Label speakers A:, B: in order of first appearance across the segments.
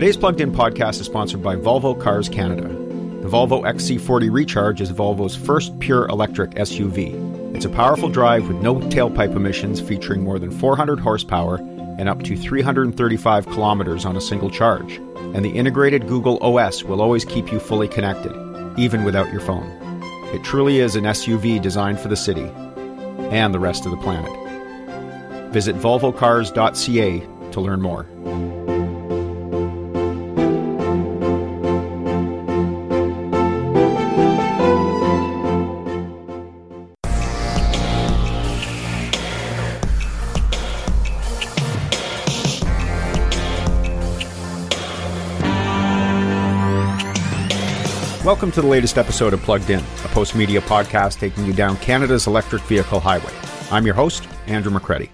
A: Today's Plugged In podcast is sponsored by Volvo Cars Canada. The Volvo XC40 Recharge is Volvo's first pure electric SUV. It's a powerful drive with no tailpipe emissions, featuring more than 400 horsepower and up to 335 kilometers on a single charge. And the integrated Google OS will always keep you fully connected, even without your phone. It truly is an SUV designed for the city and the rest of the planet. Visit volvocars.ca to learn more. Welcome to the latest episode of Plugged In, a Postmedia podcast taking you down Canada's electric vehicle highway. I'm your host, Andrew McCredie.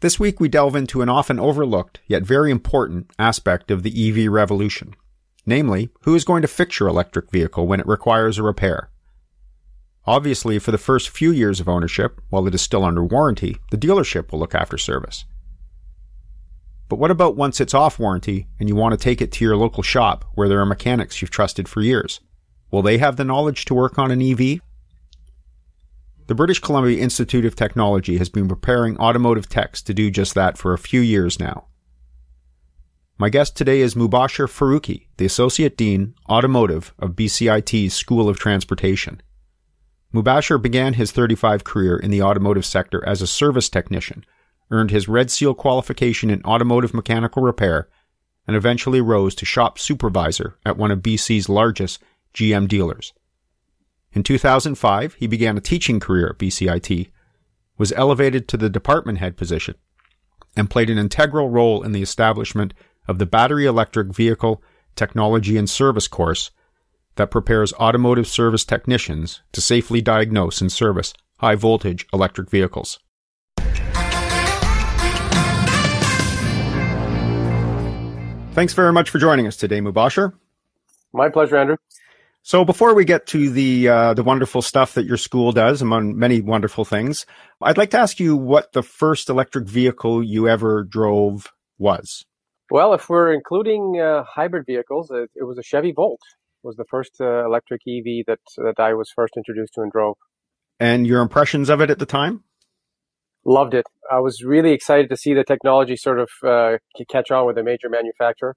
A: This week, we delve into an often overlooked, yet very important aspect of the EV revolution. Namely, who is going to fix your electric vehicle when it requires a repair? Obviously, for the first few years of ownership, while it is still under warranty, the dealership will look after service. But what about once it's off warranty and you want to take it to your local shop where there are mechanics you've trusted for years? Will they have the knowledge to work on an EV? The British Columbia Institute of Technology has been preparing automotive techs to do just that for a few years now. My guest today is Mubashir Faruqi, the Associate Dean, Automotive of BCIT's School of Transportation. Mubashir began his 35 career in the automotive sector as a service technician earned his Red Seal qualification in automotive mechanical repair, and eventually rose to shop supervisor at one of BC's largest GM dealers. In 2005, he began a teaching career at BCIT, was elevated to the department head position, and played an integral role in the establishment of the Battery Electric Vehicle Technology and Service course that prepares automotive service technicians to safely diagnose and service high voltage electric vehicles. Thanks very much for joining us today, Mubasher.
B: My pleasure, Andrew.
A: So before we get to the uh, the wonderful stuff that your school does, among many wonderful things, I'd like to ask you what the first electric vehicle you ever drove was.
B: Well, if we're including uh, hybrid vehicles, it, it, was a Chevy Volt. It was the first uh, electric EV that that I was first introduced to and drove.
A: And your impressions of it at the time?
B: Loved it. I was really excited to see the technology sort of uh, catch on with a major manufacturer.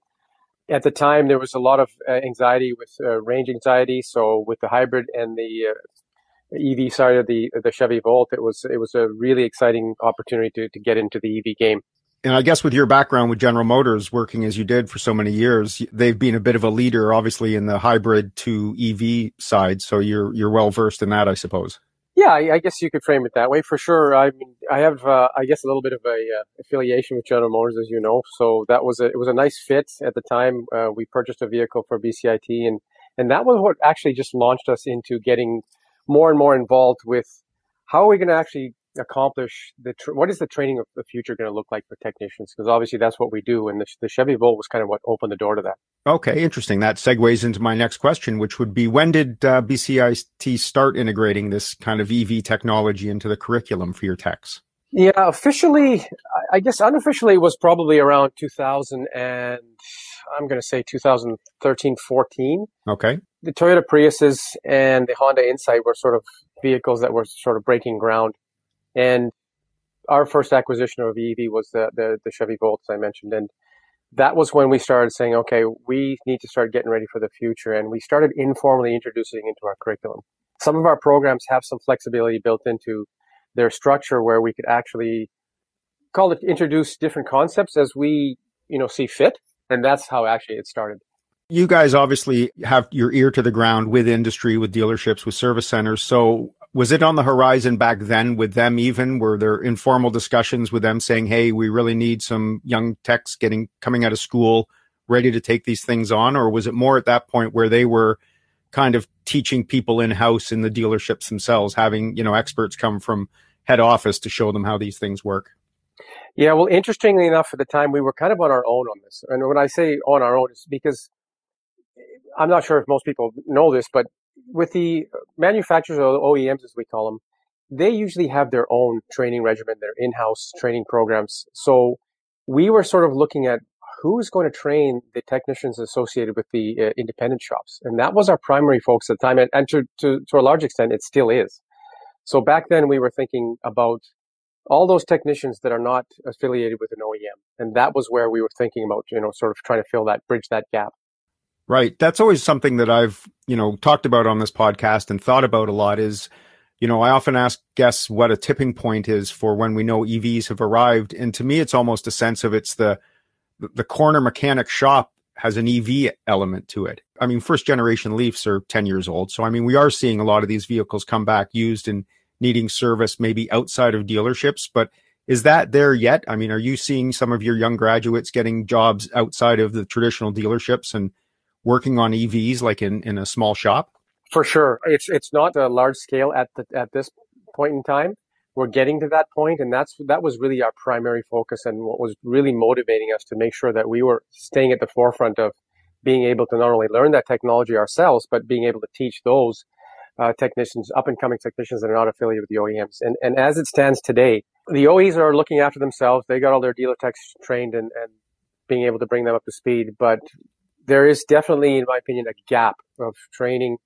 B: At the time, there was a lot of uh, anxiety with uh, range anxiety. So with the hybrid and the uh, EV side of the the Chevy Volt, it was it was a really exciting opportunity to to get into the EV game.
A: And I guess with your background with General Motors, working as you did for so many years, they've been a bit of a leader, obviously, in the hybrid to EV side. So you're you're well versed in that, I suppose.
B: Yeah, I guess you could frame it that way for sure. I mean, I have, uh, I guess, a little bit of a uh, affiliation with General Motors, as you know. So that was a, it was a nice fit at the time. Uh, we purchased a vehicle for BCIT, and and that was what actually just launched us into getting more and more involved with how are we going to actually accomplish the tra- what is the training of the future going to look like for technicians? Because obviously that's what we do and the, the chevy volt was kind of what opened the door to that.
A: Okay interesting. That segues into my next question which would be when did uh, bcit start integrating this kind of ev technology into the curriculum for your techs?
B: Yeah officially i guess unofficially it was probably around 2000 and i'm going to say 2013 14
A: okay.
B: The toyota priuses and the honda insight were sort of vehicles that were sort of breaking ground and our first acquisition of EV was the, the, the Chevy Volt, as I mentioned. And that was when we started saying, okay, we need to start getting ready for the future. And we started informally introducing into our curriculum. Some of our programs have some flexibility built into their structure where we could actually call it introduce different concepts as we, you know, see fit. And that's how actually it started.
A: You guys obviously have your ear to the ground with industry, with dealerships, with service centers. So was it on the horizon back then with them even? Were there informal discussions with them saying hey we really need some young techs getting coming out of school ready to take these things on? Or was it more at that point where they were kind of teaching people in house in the dealerships themselves having you know experts come from head office to show them how these things work?
B: Yeah well interestingly enough at the time we were kind of on our own on this. And when i say on our own it's because i'm not sure if most people know this but with the manufacturers or OEMs, as we call them, they usually have their own training regimen, their in-house training programs. So we were sort of looking at who's going to train the technicians associated with the uh, independent shops? And that was our primary focus at the time. And, and to, to, to a large extent, it still is. So back then we were thinking about all those technicians that are not affiliated with an OEM. And that was where we were thinking about, you know, sort of trying to fill that, bridge that gap.
A: Right. That's always something that I've, you know, talked about on this podcast and thought about a lot is, you know, I often ask guests what a tipping point is for when we know EVs have arrived. And to me, it's almost a sense of it's the, the corner mechanic shop has an EV element to it. I mean, first generation Leafs are 10 years old. So, I mean, we are seeing a lot of these vehicles come back used and needing service maybe outside of dealerships, but is that there yet? I mean, are you seeing some of your young graduates getting jobs outside of the traditional dealerships and working on EVs like in, in a small shop?
B: For sure. It's it's not a large scale at the at this point in time. We're getting to that point and that's that was really our primary focus and what was really motivating us to make sure that we were staying at the forefront of being able to not only learn that technology ourselves, but being able to teach those uh, technicians, up and coming technicians that are not affiliated with the OEMs. And, and as it stands today, the OEs are looking after themselves. They got all their dealer techs trained and, and being able to bring them up to speed. But there is definitely, in my opinion, a gap of training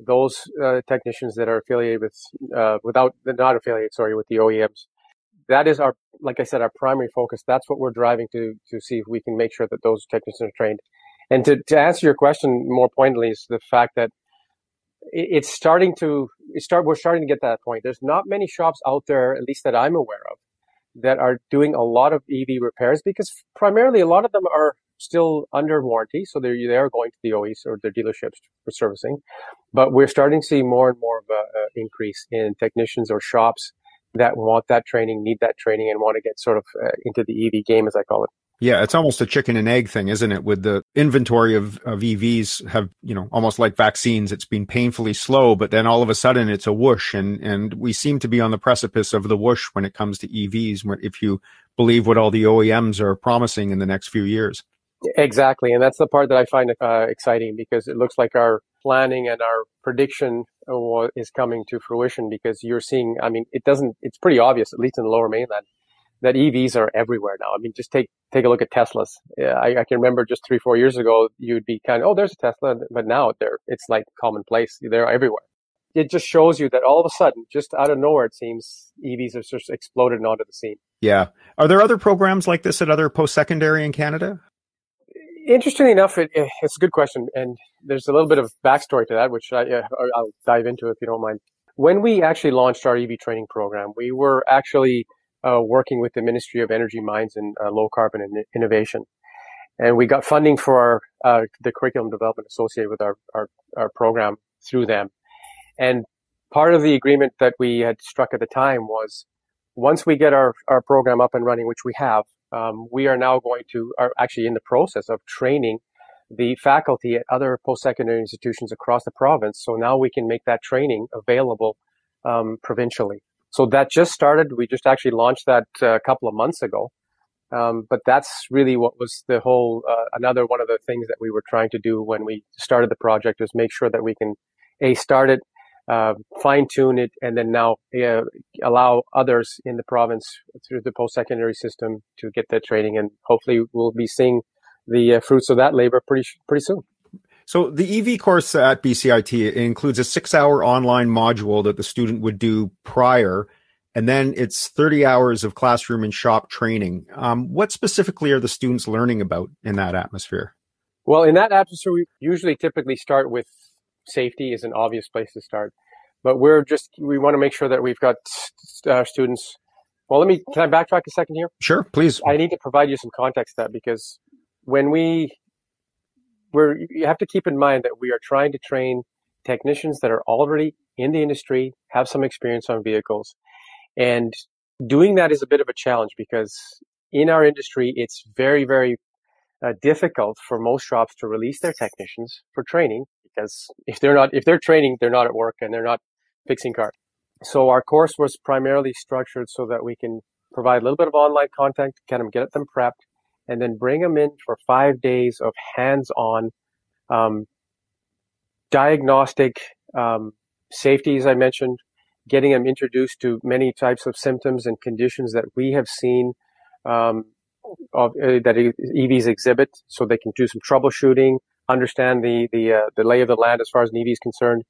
B: those uh, technicians that are affiliated with, uh, without, the not affiliated, sorry, with the OEMs. That is our, like I said, our primary focus. That's what we're driving to, to see if we can make sure that those technicians are trained. And to, to answer your question more pointedly is the fact that it's starting to start. We're starting to get to that point. There's not many shops out there, at least that I'm aware of, that are doing a lot of EV repairs because primarily a lot of them are still under warranty, so they're they are going to the OEs or their dealerships for servicing. But we're starting to see more and more of an increase in technicians or shops that want that training, need that training, and want to get sort of uh, into the EV game, as I call it.
A: Yeah, it's almost a chicken and egg thing, isn't it? With the inventory of, of EVs have, you know, almost like vaccines, it's been painfully slow, but then all of a sudden it's a whoosh. And, and we seem to be on the precipice of the whoosh when it comes to EVs, if you believe what all the OEMs are promising in the next few years.
B: Exactly. And that's the part that I find uh, exciting because it looks like our planning and our prediction is coming to fruition because you're seeing, I mean, it doesn't, it's pretty obvious, at least in the lower mainland that EVs are everywhere now. I mean, just take take a look at Teslas. I, I, can remember just three, four years ago, you'd be kind of, oh, there's a Tesla, but now they're it's like commonplace. They're everywhere. It just shows you that all of a sudden, just out of nowhere, it seems EVs have just exploded onto the scene.
A: Yeah. Are there other programs like this at other post secondary in Canada?
B: Interestingly enough, it, it's a good question, and there's a little bit of backstory to that, which I, I'll dive into if you don't mind. When we actually launched our EV training program, we were actually uh, working with the Ministry of Energy, Mines, and uh, Low Carbon Innovation. And we got funding for our, uh, the curriculum development associated with our, our, our program through them. And part of the agreement that we had struck at the time was once we get our, our program up and running, which we have, um, we are now going to, are actually in the process of training the faculty at other post-secondary institutions across the province. So now we can make that training available um, provincially. So that just started. We just actually launched that uh, a couple of months ago. Um, but that's really what was the whole, uh, another one of the things that we were trying to do when we started the project is make sure that we can, A, start it, uh, fine tune it, and then now uh, allow others in the province through the post secondary system to get that training. And hopefully we'll be seeing the uh, fruits of that labor pretty, pretty soon.
A: So the EV course at BCIT includes a six hour online module that the student would do prior, and then it's 30 hours of classroom and shop training. Um, what specifically are the students learning about in that atmosphere?
B: Well, in that atmosphere, we usually typically start with safety is an obvious place to start. But we're just, we want to make sure that we've got uh, students. Well, let me, can I backtrack a second here?
A: Sure, please.
B: I need to provide you some context that because when we we're, you have to keep in mind that we are trying to train technicians that are already in the industry, have some experience on vehicles. And doing that is a bit of a challenge because in our industry, it's very, very uh, difficult for most shops to release their technicians for training because if they're not, if they're training, they're not at work and they're not fixing cars. So our course was primarily structured so that we can provide a little bit of online content, kind of get them prepped, and then bring them in for five days of hands-on um, diagnostic um, safety, as I mentioned, getting them introduced to many types of symptoms and conditions that we have seen um, of, uh, that EVs exhibit, so they can do some troubleshooting, understand the the uh, the lay of the land as far as an is concerned,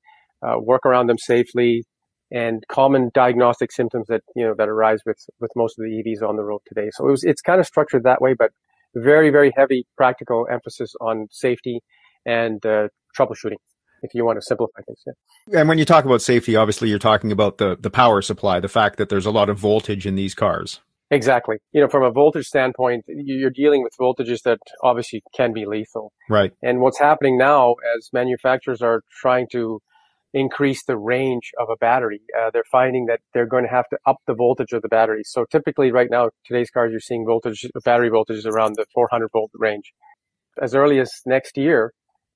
B: uh, work around them safely, and common diagnostic symptoms that you know that arise with with most of the EVs on the road today. So it was, it's kind of structured that way, but very very heavy practical emphasis on safety and uh, troubleshooting. If you want to simplify things,
A: yeah. And when you talk about safety, obviously you're talking about the the power supply, the fact that there's a lot of voltage in these cars.
B: Exactly. You know, from a voltage standpoint, you're dealing with voltages that obviously can be lethal.
A: Right.
B: And what's happening now as manufacturers are trying to increase the range of a battery, uh, they're finding that they're going to have to up the voltage of the battery. So typically right now, today's cars, you're seeing voltage, battery voltages around the 400 volt range. As early as next year,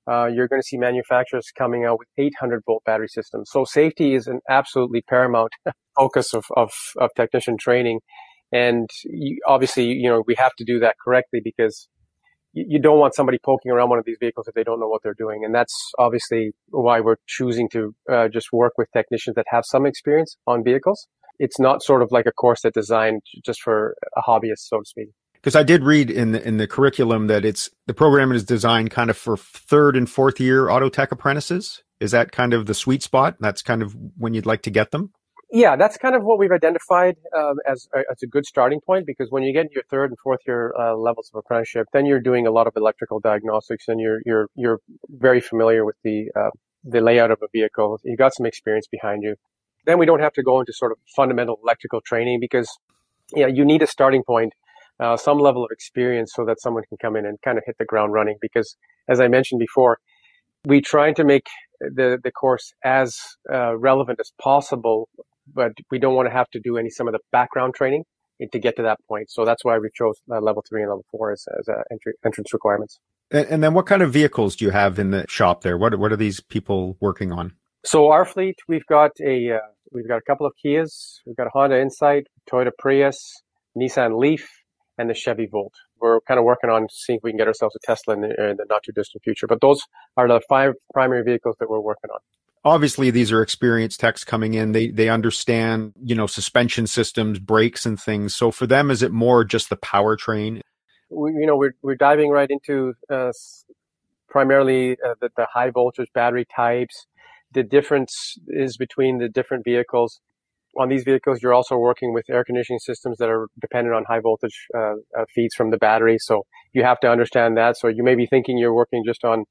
B: uh, you're going to see manufacturers coming out with 800 volt battery systems. So safety is an absolutely paramount focus of, of, of technician training. And you, obviously, you know, we have to do that correctly because you, don't want somebody poking around one of these vehicles if they don't know what they're doing. And that's obviously why we're choosing to uh, just work with technicians that have some experience on vehicles. It's not sort of like a course that's designed just for a hobbyist, so to speak
A: because I did read in the in the curriculum that it's the program is designed kind of for third and fourth year auto tech apprentices. Is that kind of the sweet spot? That's kind of when you'd like to get them
B: yeah, that's kind of what we've identified um, as, as a good starting point because when you get your third and fourth year uh, levels of apprenticeship, then you're doing a lot of electrical diagnostics and you're you're you're very familiar with the uh, the layout of a vehicle. You got some experience behind you. Then we don't have to go into sort of fundamental electrical training because yeah, you need a starting point, uh, some level of experience so that someone can come in and kind of hit the ground running. Because as I mentioned before, we try to make the the course as uh, relevant as possible but we don't want to have to do any some of the background training to get to that point. So that's why we chose uh, level three and level four as, as uh, entry, entrance requirements.
A: And, and, then what kind of vehicles do you have in the shop there? What, what are these people working on?
B: So our fleet, we've got a, uh, we've got a couple of Kias. We've got a Honda Insight, Toyota Prius, Nissan Leaf, and the Chevy Volt. We're kind of working on seeing if we can get ourselves a Tesla in the, in the not too distant future. But those are the five primary vehicles that we're working on
A: obviously these are experienced techs coming in. They they understand you know suspension systems brakes and things. So for them is it more just the powertrain?
B: We, you know we're, we're diving right into uh, primarily uh, the, the high voltage battery types the difference is between the different vehicles. On these vehicles you're also working with air conditioning systems that are dependent on high voltage uh, uh feeds from the battery. So you have to understand that. So you may be thinking you're working just on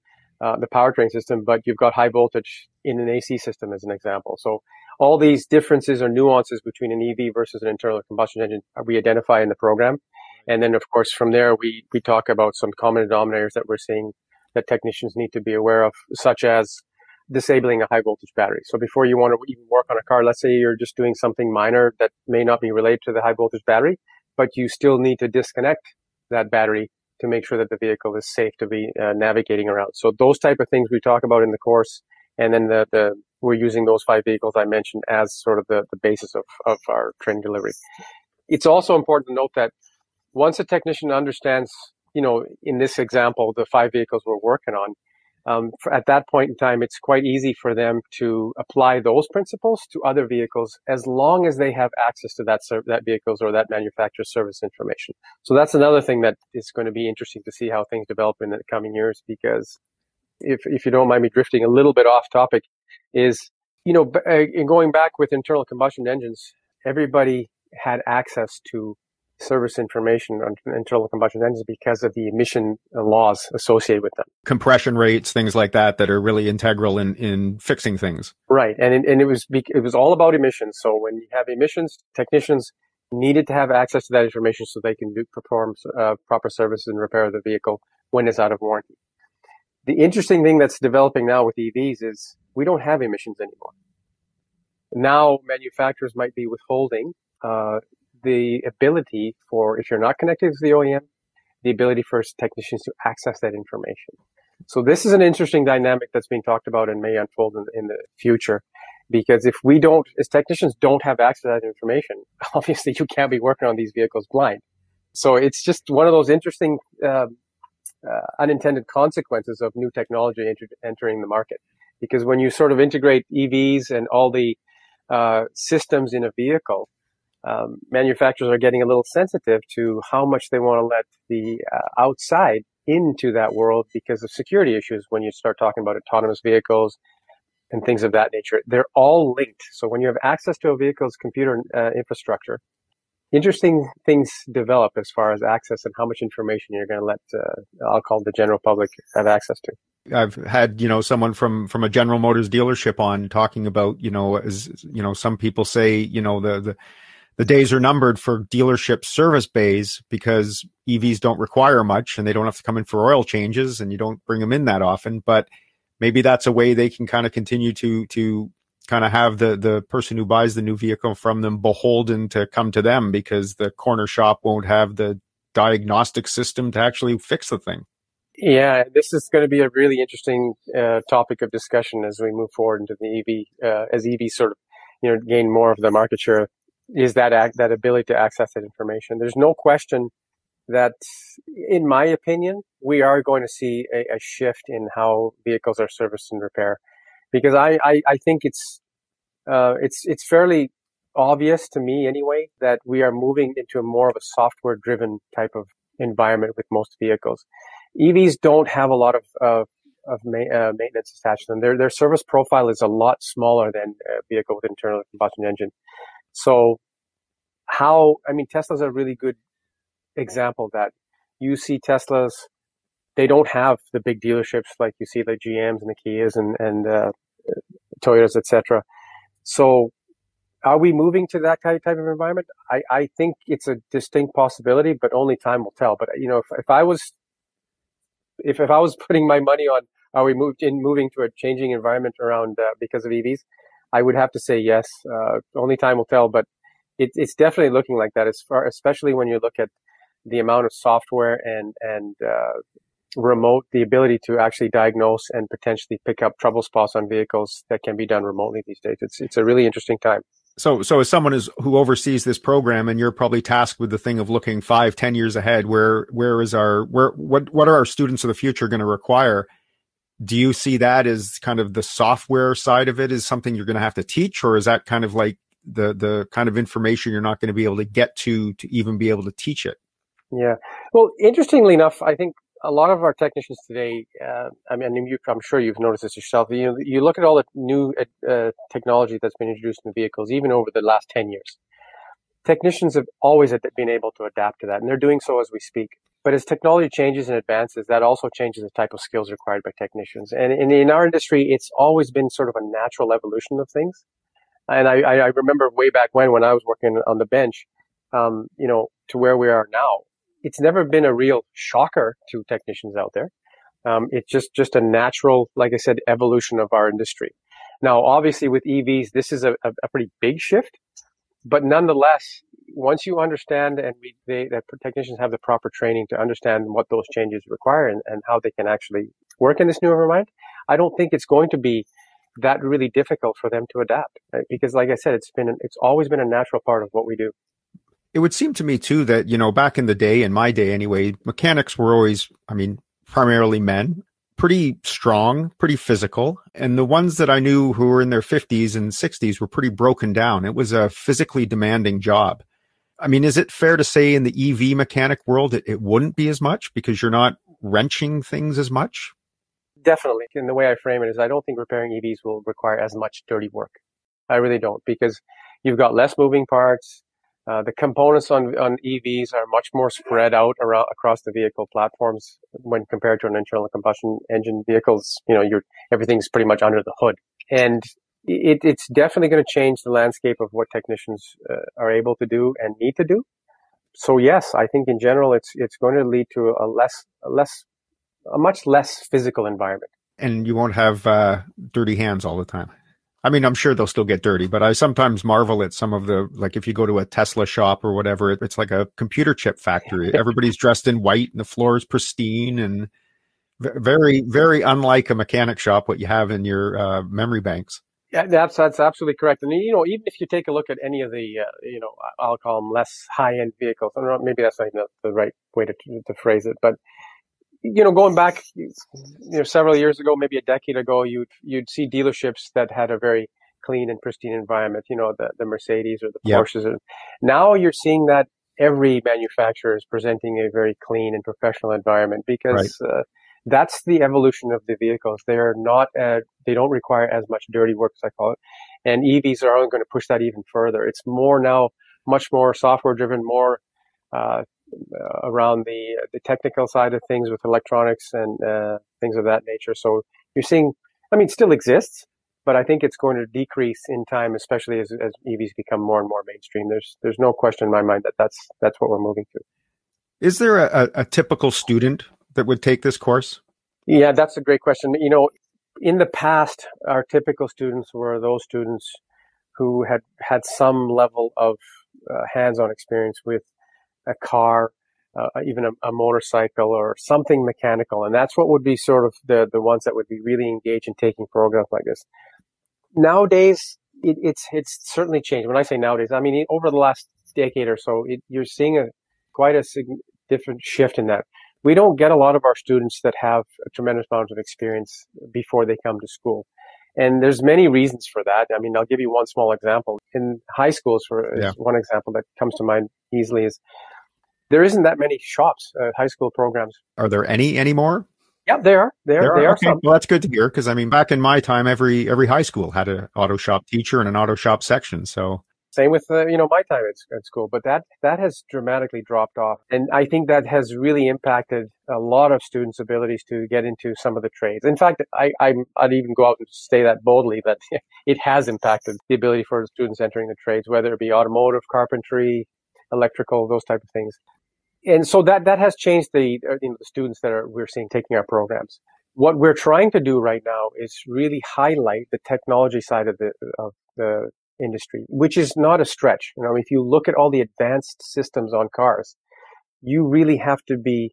B: uh, the powertrain system, but you've got high voltage in an AC system as an example. So all these differences or nuances between an EV versus an internal combustion engine we identify in the program. And then of course from there we, we talk about some common denominators that we're seeing that technicians need to be aware of, such as disabling a high voltage battery. So before you want to even work on a car, let's say you're just doing something minor that may not be related to the high voltage battery, but you still need to disconnect that battery to make sure that the vehicle is safe to be uh, navigating around. So those type of things we talk about in the course, and then the, the we're using those five vehicles I mentioned as sort of the, the basis of, of our training delivery. It's also important to note that once a technician understands, you know, in this example, the five vehicles we're working on, um, at that point in time, it's quite easy for them to apply those principles to other vehicles as long as they have access to that ser- that vehicles or that manufacturer's service information. So that's another thing that is going to be interesting to see how things develop in the coming years. Because if if you don't mind me drifting a little bit off topic, is you know, uh, in going back with internal combustion engines, everybody had access to service information on internal combustion engines because of the emission laws associated with them.
A: Compression rates, things like that, that are really integral in, in fixing things.
B: Right. And, and it was, it was all about emissions. So when you have emissions, technicians needed to have access to that information so they can do, perform uh, proper services and repair the vehicle when it's out of warranty. The interesting thing that's developing now with EVs is we don't have emissions anymore. Now manufacturers might be withholding uh, the ability for, if you're not connected to the OEM, the ability for technicians to access that information. So this is an interesting dynamic that's being talked about and may unfold in, in the future. Because if we don't, as technicians don't have access to that information, obviously you can't be working on these vehicles blind. So it's just one of those interesting uh, uh, unintended consequences of new technology enter- entering the market. Because when you sort of integrate EVs and all the uh, systems in a vehicle, um, manufacturers are getting a little sensitive to how much they want to let the uh, outside into that world because of security issues. When you start talking about autonomous vehicles and things of that nature, they're all linked. So when you have access to a vehicle's computer uh, infrastructure, interesting things develop as far as access and how much information you're going to let, uh, I'll call the general public have access to.
A: I've had, you know, someone from, from a General Motors dealership on talking about, you know, as, you know, some people say, you know, the, the, the days are numbered for dealership service bays because EVs don't require much and they don't have to come in for oil changes and you don't bring them in that often. But maybe that's a way they can kind of continue to, to kind of have the, the person who buys the new vehicle from them beholden to come to them because the corner shop won't have the diagnostic system to actually fix the thing.
B: Yeah, this is going to be a really interesting uh, topic of discussion as we move forward into the EV, uh, as EV sort of, you know, gain more of the market share is that act, that ability to access that information. There's no question that, in my opinion, we are going to see a, a shift in how vehicles are serviced and repaired, because I, I, I think it's uh, it's it's fairly obvious to me anyway that we are moving into a more of a software driven type of environment with most vehicles. EVs don't have a lot of uh, of ma- uh, maintenance attached to them. Their their service profile is a lot smaller than a vehicle with internal combustion engine. So how, I mean, Tesla's a really good example that you see Teslas, they don't have the big dealerships like you see the GMs and the Kias and, and uh, Toyotas, etc. So are we moving to that type of environment? I, I think it's a distinct possibility, but only time will tell. But you know, if, if I was, if, if I was putting my money on, are we moved in moving to a changing environment around uh, because of EVs? I would have to say yes. Uh, only time will tell, but it, it's definitely looking like that. As far, especially when you look at the amount of software and and uh, remote, the ability to actually diagnose and potentially pick up trouble spots on vehicles that can be done remotely these days. It's it's a really interesting time.
A: So, so as someone is who oversees this program, and you're probably tasked with the thing of looking five, ten years ahead, where where is our where what what are our students of the future going to require? Do you see that as kind of the software side of it is something you're going to have to teach or is that kind of like the the kind of information you're not going to be able to get to to even be able to teach it?
B: Yeah. Well interestingly enough i think a lot of our technicians today uh, i mean i'm sure you've noticed this yourself you, you look at all the new uh, technology that's been introduced in the vehicles even over the last 10 years technicians have always been able to adapt to that and they're doing so as we speak but as technology changes and advances, that also changes the type of skills required by technicians. And in, in our industry, it's always been sort of a natural evolution of things. And I, I remember way back when, when I was working on the bench, um, you know, to where we are now, it's never been a real shocker to technicians out there. Um, it's just, just a natural, like I said, evolution of our industry. Now, obviously with EVs, this is a, a, a pretty big shift, but nonetheless, once you understand and we, they, that technicians have the proper training to understand what those changes require and, and how they can actually work in this new environment, I don't think it's going to be that really difficult for them to adapt right? because like I said, it's been, it's always been a natural part of what we do.
A: It would seem to me too that, you know, back in the day, in my day anyway, mechanics were always, I mean, primarily men pretty strong, pretty physical. And the ones that I knew who were in their 50s and 60s were pretty broken down. It was a physically demanding job. I mean, is it fair to say in the EV mechanic world it, it wouldn't be as much because you're not wrenching things as much?
B: Definitely. And the way I frame it is I don't think repairing EVs will require as much dirty work. I really don't because you've got less moving parts. Uh, the components on, on EVs are much more spread out around across the vehicle platforms when compared to an internal combustion engine vehicles. You know, you're, everything's pretty much under the hood. And it, it's definitely going to change the landscape of what technicians uh, are able to do and need to do. So yes, I think in general, it's it's going to lead to a less a less a much less physical environment.
A: And you won't have uh, dirty hands all the time. I mean, I'm sure they'll still get dirty, but I sometimes marvel at some of the, like if you go to a Tesla shop or whatever, it's like a computer chip factory. Everybody's dressed in white and the floor is pristine and very, very unlike a mechanic shop, what you have in your uh, memory banks.
B: Yeah, that's that's absolutely correct. And you know, even if you take a look at any of the, uh, you know, I'll call them less high-end vehicles. I don't know, maybe that's not even the right way to to phrase it, but you know, going back, you know, several years ago, maybe a decade ago, you'd you'd see dealerships that had a very clean and pristine environment. You know, the, the Mercedes or the yep. Porsches. Now you're seeing that every manufacturer is presenting a very clean and professional environment because right. uh, that's the evolution of the vehicles. They're not, uh, they don't require as much dirty work as I call it. And EVs are only going to push that even further. It's more now, much more software driven, more uh, around the the technical side of things with electronics and uh, things of that nature. So you're seeing, I mean, still exists, but I think it's going to decrease in time, especially as, as EVs become more and more mainstream. There's there's no question in my mind that that's that's what we're moving to.
A: Is there a, a typical student that would take this course?
B: Yeah, that's a great question. You know, in the past, our typical students were those students who had had some level of uh, hands-on experience with a car, uh, even a, a, motorcycle or something mechanical. And that's what would be sort of the, the ones that would be really engaged in taking programs like this. Nowadays, it, it's, it's certainly changed. When I say nowadays, I mean, over the last decade or so, it, you're seeing a quite a different shift in that. We don't get a lot of our students that have a tremendous amount of experience before they come to school. And there's many reasons for that. I mean, I'll give you one small example. In high schools, for yeah. one example that comes to mind easily is there isn't that many shops, uh, high school programs.
A: Are there any anymore?
B: Yeah, there are. There, there are. They are
A: okay. Well, that's good to hear because I mean, back in my time, every every high school had an auto shop teacher and an auto shop section. So
B: same with uh, you know my time at, at, school, but that that has dramatically dropped off, and I think that has really impacted a lot of students' abilities to get into some of the trades. In fact, I i would even go out and say that boldly that it has impacted the ability for students entering the trades, whether it be automotive, carpentry, electrical, those type of things and so that that has changed the uh, you know, the students that are we're seeing taking our programs. What we're trying to do right now is really highlight the technology side of the of the industry, which is not a stretch. You know, if you look at all the advanced systems on cars, you really have to be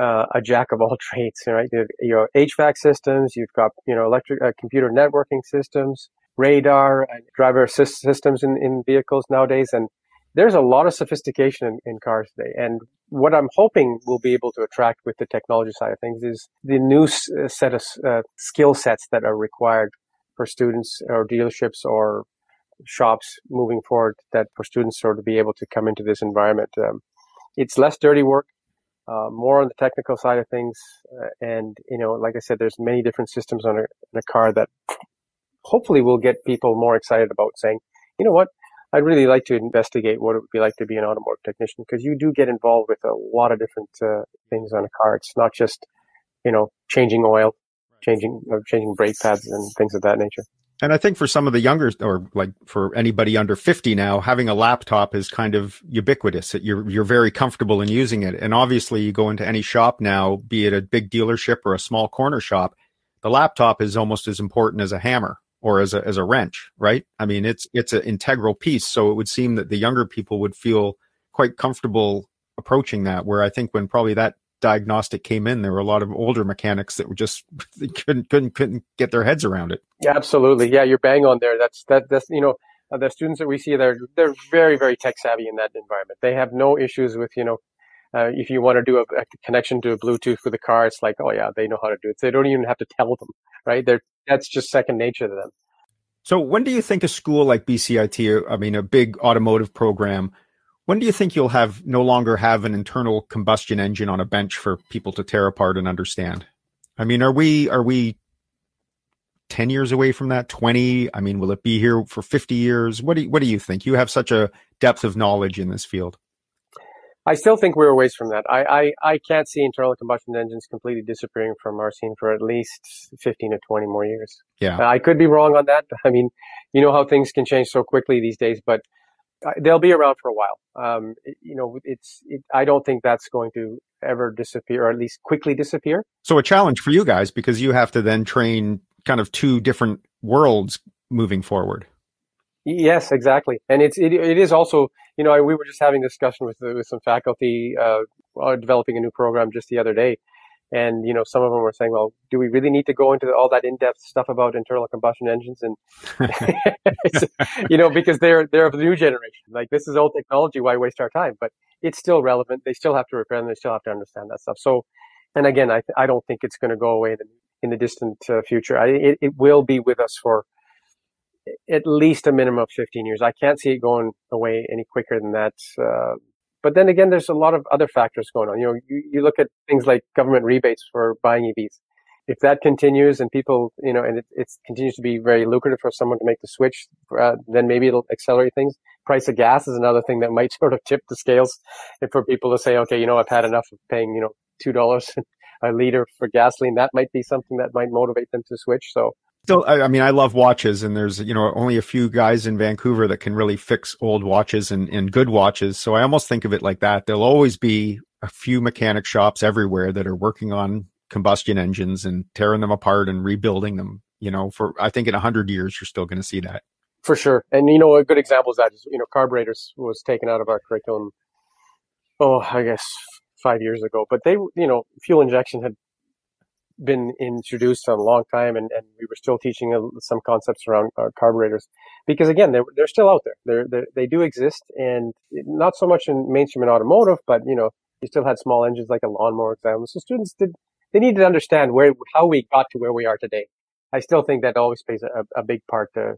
B: uh, a jack of all trades, right? You have your HVAC systems, you've got you know electric uh, computer networking systems, radar, and driver assist systems in, in vehicles nowadays, and there's a lot of sophistication in, in, cars today. And what I'm hoping we'll be able to attract with the technology side of things is the new s- uh, set of uh, skill sets that are required for students or dealerships or shops moving forward that for students sort of be able to come into this environment. Um, it's less dirty work, uh, more on the technical side of things. Uh, and, you know, like I said, there's many different systems on a, a car that hopefully will get people more excited about saying, you know what, I'd really like to investigate what it would be like to be an automotive technician because you do get involved with a lot of different uh, things on a car. It's not just, you know, changing oil, changing uh, changing brake pads and things of that nature.
A: And I think for some of the younger, or like for anybody under 50 now, having a laptop is kind of ubiquitous. You're, you're very comfortable in using it. And obviously you go into any shop now, be it a big dealership or a small corner shop, the laptop is almost as important as a hammer or as a as a wrench, right? I mean, it's it's an integral piece. So it would seem that the younger people would feel quite comfortable approaching that. Where I think when probably that diagnostic came in, there were a lot of older mechanics that were just couldn't couldn't couldn't get their heads around it.
B: Yeah, absolutely. Yeah, you're bang on there. That's that that's you know uh, the students that we see they're they're very very tech savvy in that environment. They have no issues with you know. Uh, if you want to do a, a, connection to a Bluetooth with a car, it's like, oh yeah, they know how to do it. They don't even have to tell them, right? They're that's just second nature to them.
A: So when do you think a school like BCIT, I mean, a big automotive program, when do you think you'll have no longer have an internal combustion engine on a bench for people to tear apart and understand? I mean, are we, are we 10 years away from that? 20? I mean, will it be here for 50 years? What do you, what do you think? You have such a depth of knowledge in this field.
B: I still think we're a ways from that. I, I, I can't see internal combustion engines completely disappearing from our scene for at least 15 to 20 more years.
A: Yeah.
B: I could be wrong on that. I mean, you know how things can change so quickly these days, but uh, they'll be around for a while. Um, it, you know, it's, it, I don't think that's going to ever disappear or at least quickly disappear.
A: So a challenge for you guys because you have to then train kind of two different worlds moving forward.
B: Yes, exactly. And it's, it, it is also, you know, we were just having a discussion with, with some faculty, uh, developing a new program just the other day. And, you know, some of them were saying, well, do we really need to go into all that in-depth stuff about internal combustion engines? And, you know, because they're, they're of the new generation. Like this is old technology. Why waste our time? But it's still relevant. They still have to repair them. They still have to understand that stuff. So, and again, I, I don't think it's going to go away in the, in the distant uh, future. I, it, it will be with us for, at least a minimum of 15 years. I can't see it going away any quicker than that. Uh, but then again, there's a lot of other factors going on. You know, you, you look at things like government rebates for buying EVs. If that continues and people, you know, and it, it continues to be very lucrative for someone to make the switch, uh, then maybe it'll accelerate things. Price of gas is another thing that might sort of tip the scales and for people to say, okay, you know, I've had enough of paying, you know, $2 a liter for gasoline. That might be something that might motivate them to switch. So
A: still, I, mean, I love watches, and there's you know only a few guys in Vancouver that can really fix old watches and, and good watches. So I almost think of it like that. There'll always be a few mechanic shops everywhere that are working on combustion engines and tearing them apart and rebuilding them. You know, for I think in a hundred years you're still going to see that.
B: For sure, and you know a good example is that is you know carburetors was taken out of our curriculum. Oh, I guess five years ago, but they you know fuel injection had been introduced a long time, and, and we were still teaching some concepts around uh, carburetors because again, they're they're still out there. They're, they're, they do exist, and not so much in mainstream and automotive, but you know, you still had small engines like a lawnmower example. So students did they needed to understand where how we got to where we are today. I still think that always plays a, a big part to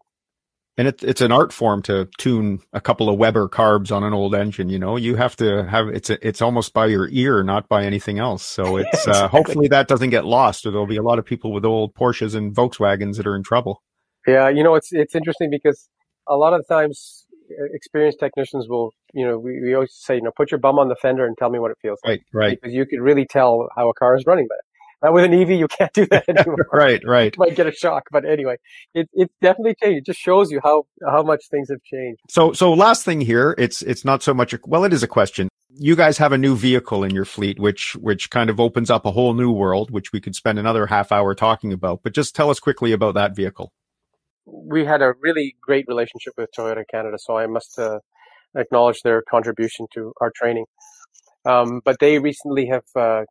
A: and it, it's an art form to tune a couple of Weber carbs on an old engine. You know, you have to have it's a, it's almost by your ear, not by anything else. So it's uh, exactly. uh, hopefully that doesn't get lost, or there'll be a lot of people with old Porsches and Volkswagens that are in trouble.
B: Yeah, you know, it's it's interesting because a lot of times uh, experienced technicians will, you know, we, we always say, you know, put your bum on the fender and tell me what it feels
A: like. Right, right.
B: Because you can really tell how a car is running by it. Now with an EV, you can't do that anymore.
A: right, right.
B: You might get a shock, but anyway, it it definitely changed. It just shows you how how much things have changed.
A: So so last thing here, it's it's not so much a well, it is a question. You guys have a new vehicle in your fleet, which which kind of opens up a whole new world, which we could spend another half hour talking about. But just tell us quickly about that vehicle.
B: We had a really great relationship with Toyota Canada, so I must uh, acknowledge their contribution to our training. Um, but they recently have uh,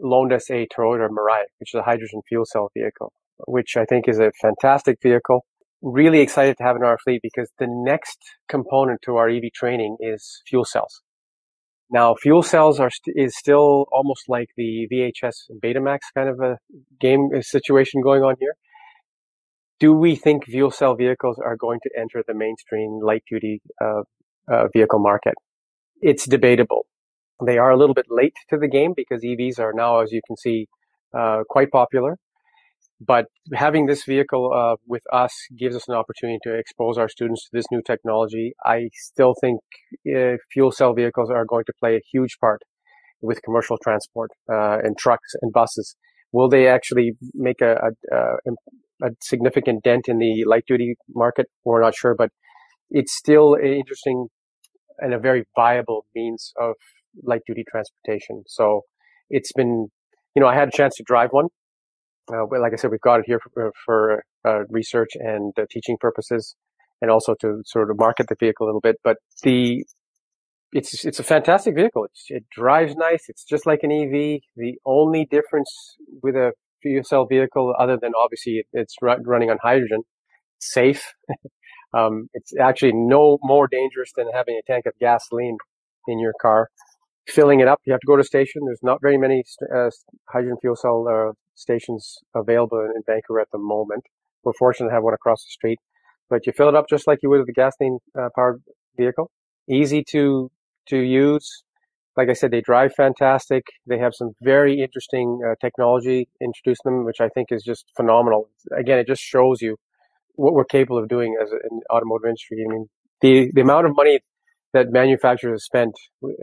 B: loaned us a Toyota Mirai, which is a hydrogen fuel cell vehicle, which I think is a fantastic vehicle. Really excited to have in our fleet because the next component to our EV training is fuel cells. Now, fuel cells are st- is still almost like the VHS Betamax kind of a game situation going on here. Do we think fuel cell vehicles are going to enter the mainstream light duty uh, uh, vehicle market? It's debatable. They are a little bit late to the game because EVs are now, as you can see, uh, quite popular. But having this vehicle uh, with us gives us an opportunity to expose our students to this new technology. I still think uh, fuel cell vehicles are going to play a huge part with commercial transport uh, and trucks and buses. Will they actually make a, a, a, significant dent in the light duty market? We're not sure, but it's still interesting and a very viable means of light duty transportation. So it's been, you know, I had a chance to drive one. Uh, like I said, we've got it here for, for uh, research and uh, teaching purposes, and also to sort of market the vehicle a little bit. But the it's it's a fantastic vehicle. It's, it drives nice. It's just like an EV. The only difference with a fuel cell vehicle, other than obviously it's running on hydrogen, safe. um, it's actually no more dangerous than having a tank of gasoline in your car filling it up. You have to go to a station. There's not very many uh, hydrogen fuel cell uh, stations available in, Vancouver at the moment. We're fortunate to have one across the street, but you fill it up just like you would with a gasoline uh, powered vehicle. Easy to to use. Like I said, they drive fantastic. They have some very interesting uh, technology introduced them, which I think is just phenomenal. Again, it just shows you what we're capable of doing as an automotive industry. I mean, the the amount of money that manufacturers spent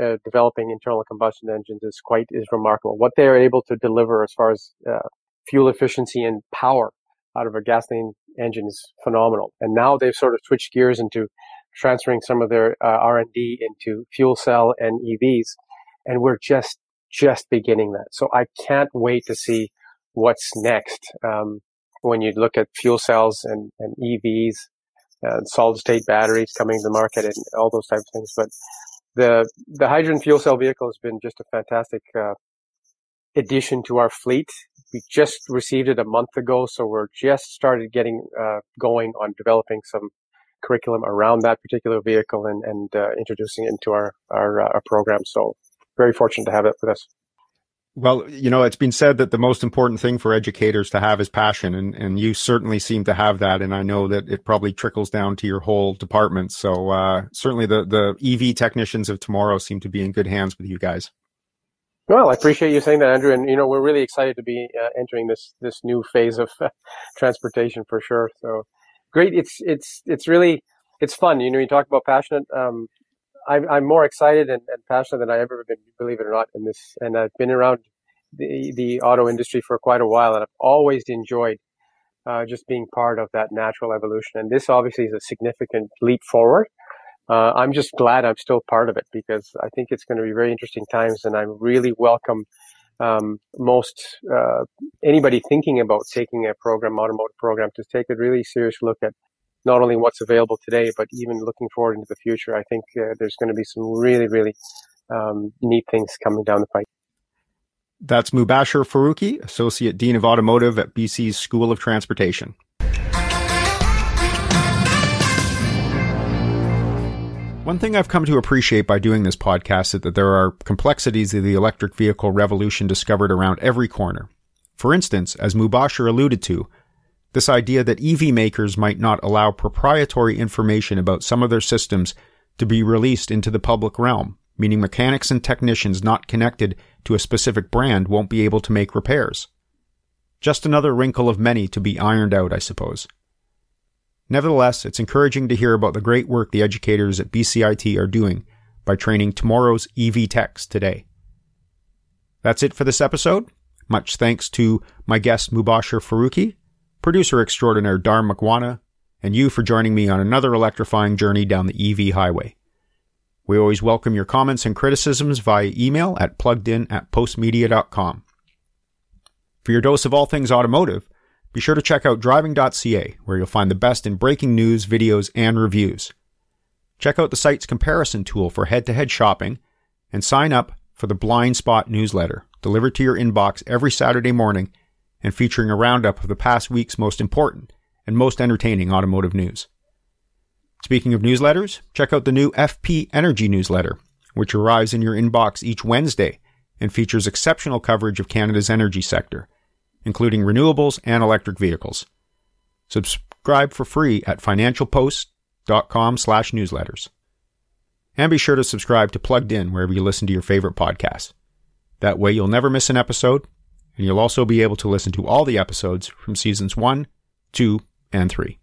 B: uh, developing internal combustion engines is quite is remarkable. What they are able to deliver as far as uh, fuel efficiency and power out of a gasoline engine is phenomenal. And now they've sort of switched gears into transferring some of their uh, R&D into fuel cell and EVs, and we're just just beginning that. So I can't wait to see what's next um, when you look at fuel cells and, and EVs and solid state batteries coming to the market and all those types of things. But the the hydrogen fuel cell vehicle has been just a fantastic uh, addition to our fleet. We just received it a month ago, so we're just started getting uh, going on developing some curriculum around that particular vehicle and, and uh, introducing it into our our, uh, our program. So very fortunate to have it with us.
A: Well, you know, it's been said that the most important thing for educators to have is passion, and, and you certainly seem to have that. And I know that it probably trickles down to your whole department. So uh, certainly the, the EV technicians of tomorrow seem to be in good hands with you guys.
B: Well, I appreciate you saying that, Andrew. And, you know, we're really excited to be uh, entering this, this new phase of uh, transportation for sure. So great. It's, it's, it's really, it's fun. You know, you talk about passionate. Um, I'm, I'm more excited and, and, passionate than I ever been, believe it or not, in this. And I've been around the, the auto industry for quite a while, and I've always enjoyed uh, just being part of that natural evolution. And this obviously is a significant leap forward. Uh, I'm just glad I'm still part of it because I think it's going to be very interesting times, and I really welcome um, most uh, anybody thinking about taking a program, automotive program, to take a really serious look at not only what's available today, but even looking forward into the future. I think uh, there's going to be some really, really um, neat things coming down the pipe.
A: That's Mubashir Faruqi, Associate Dean of Automotive at BC's School of Transportation. One thing I've come to appreciate by doing this podcast is that there are complexities of the electric vehicle revolution discovered around every corner. For instance, as Mubashir alluded to, this idea that EV makers might not allow proprietary information about some of their systems to be released into the public realm, meaning mechanics and technicians not connected to a specific brand won't be able to make repairs. Just another wrinkle of many to be ironed out, I suppose. Nevertheless, it's encouraging to hear about the great work the educators at BCIT are doing by training tomorrow's EV techs today. That's it for this episode. Much thanks to my guest Mubashir Faruqi producer extraordinaire Dar Makwana, and you for joining me on another electrifying journey down the EV highway. We always welcome your comments and criticisms via email at pluggedin at postmedia.com. For your dose of all things automotive, be sure to check out driving.ca, where you'll find the best in breaking news, videos, and reviews. Check out the site's comparison tool for head to head shopping, and sign up for the Blind Spot newsletter, delivered to your inbox every Saturday morning and featuring a roundup of the past week's most important and most entertaining automotive news. Speaking of newsletters, check out the new FP Energy newsletter, which arrives in your inbox each Wednesday and features exceptional coverage of Canada's energy sector, including renewables and electric vehicles. Subscribe for free at financialpost.com slash newsletters. And be sure to subscribe to Plugged In wherever you listen to your favorite podcasts. That way you'll never miss an episode and you'll also be able to listen to all the episodes from seasons 1, 2, and 3.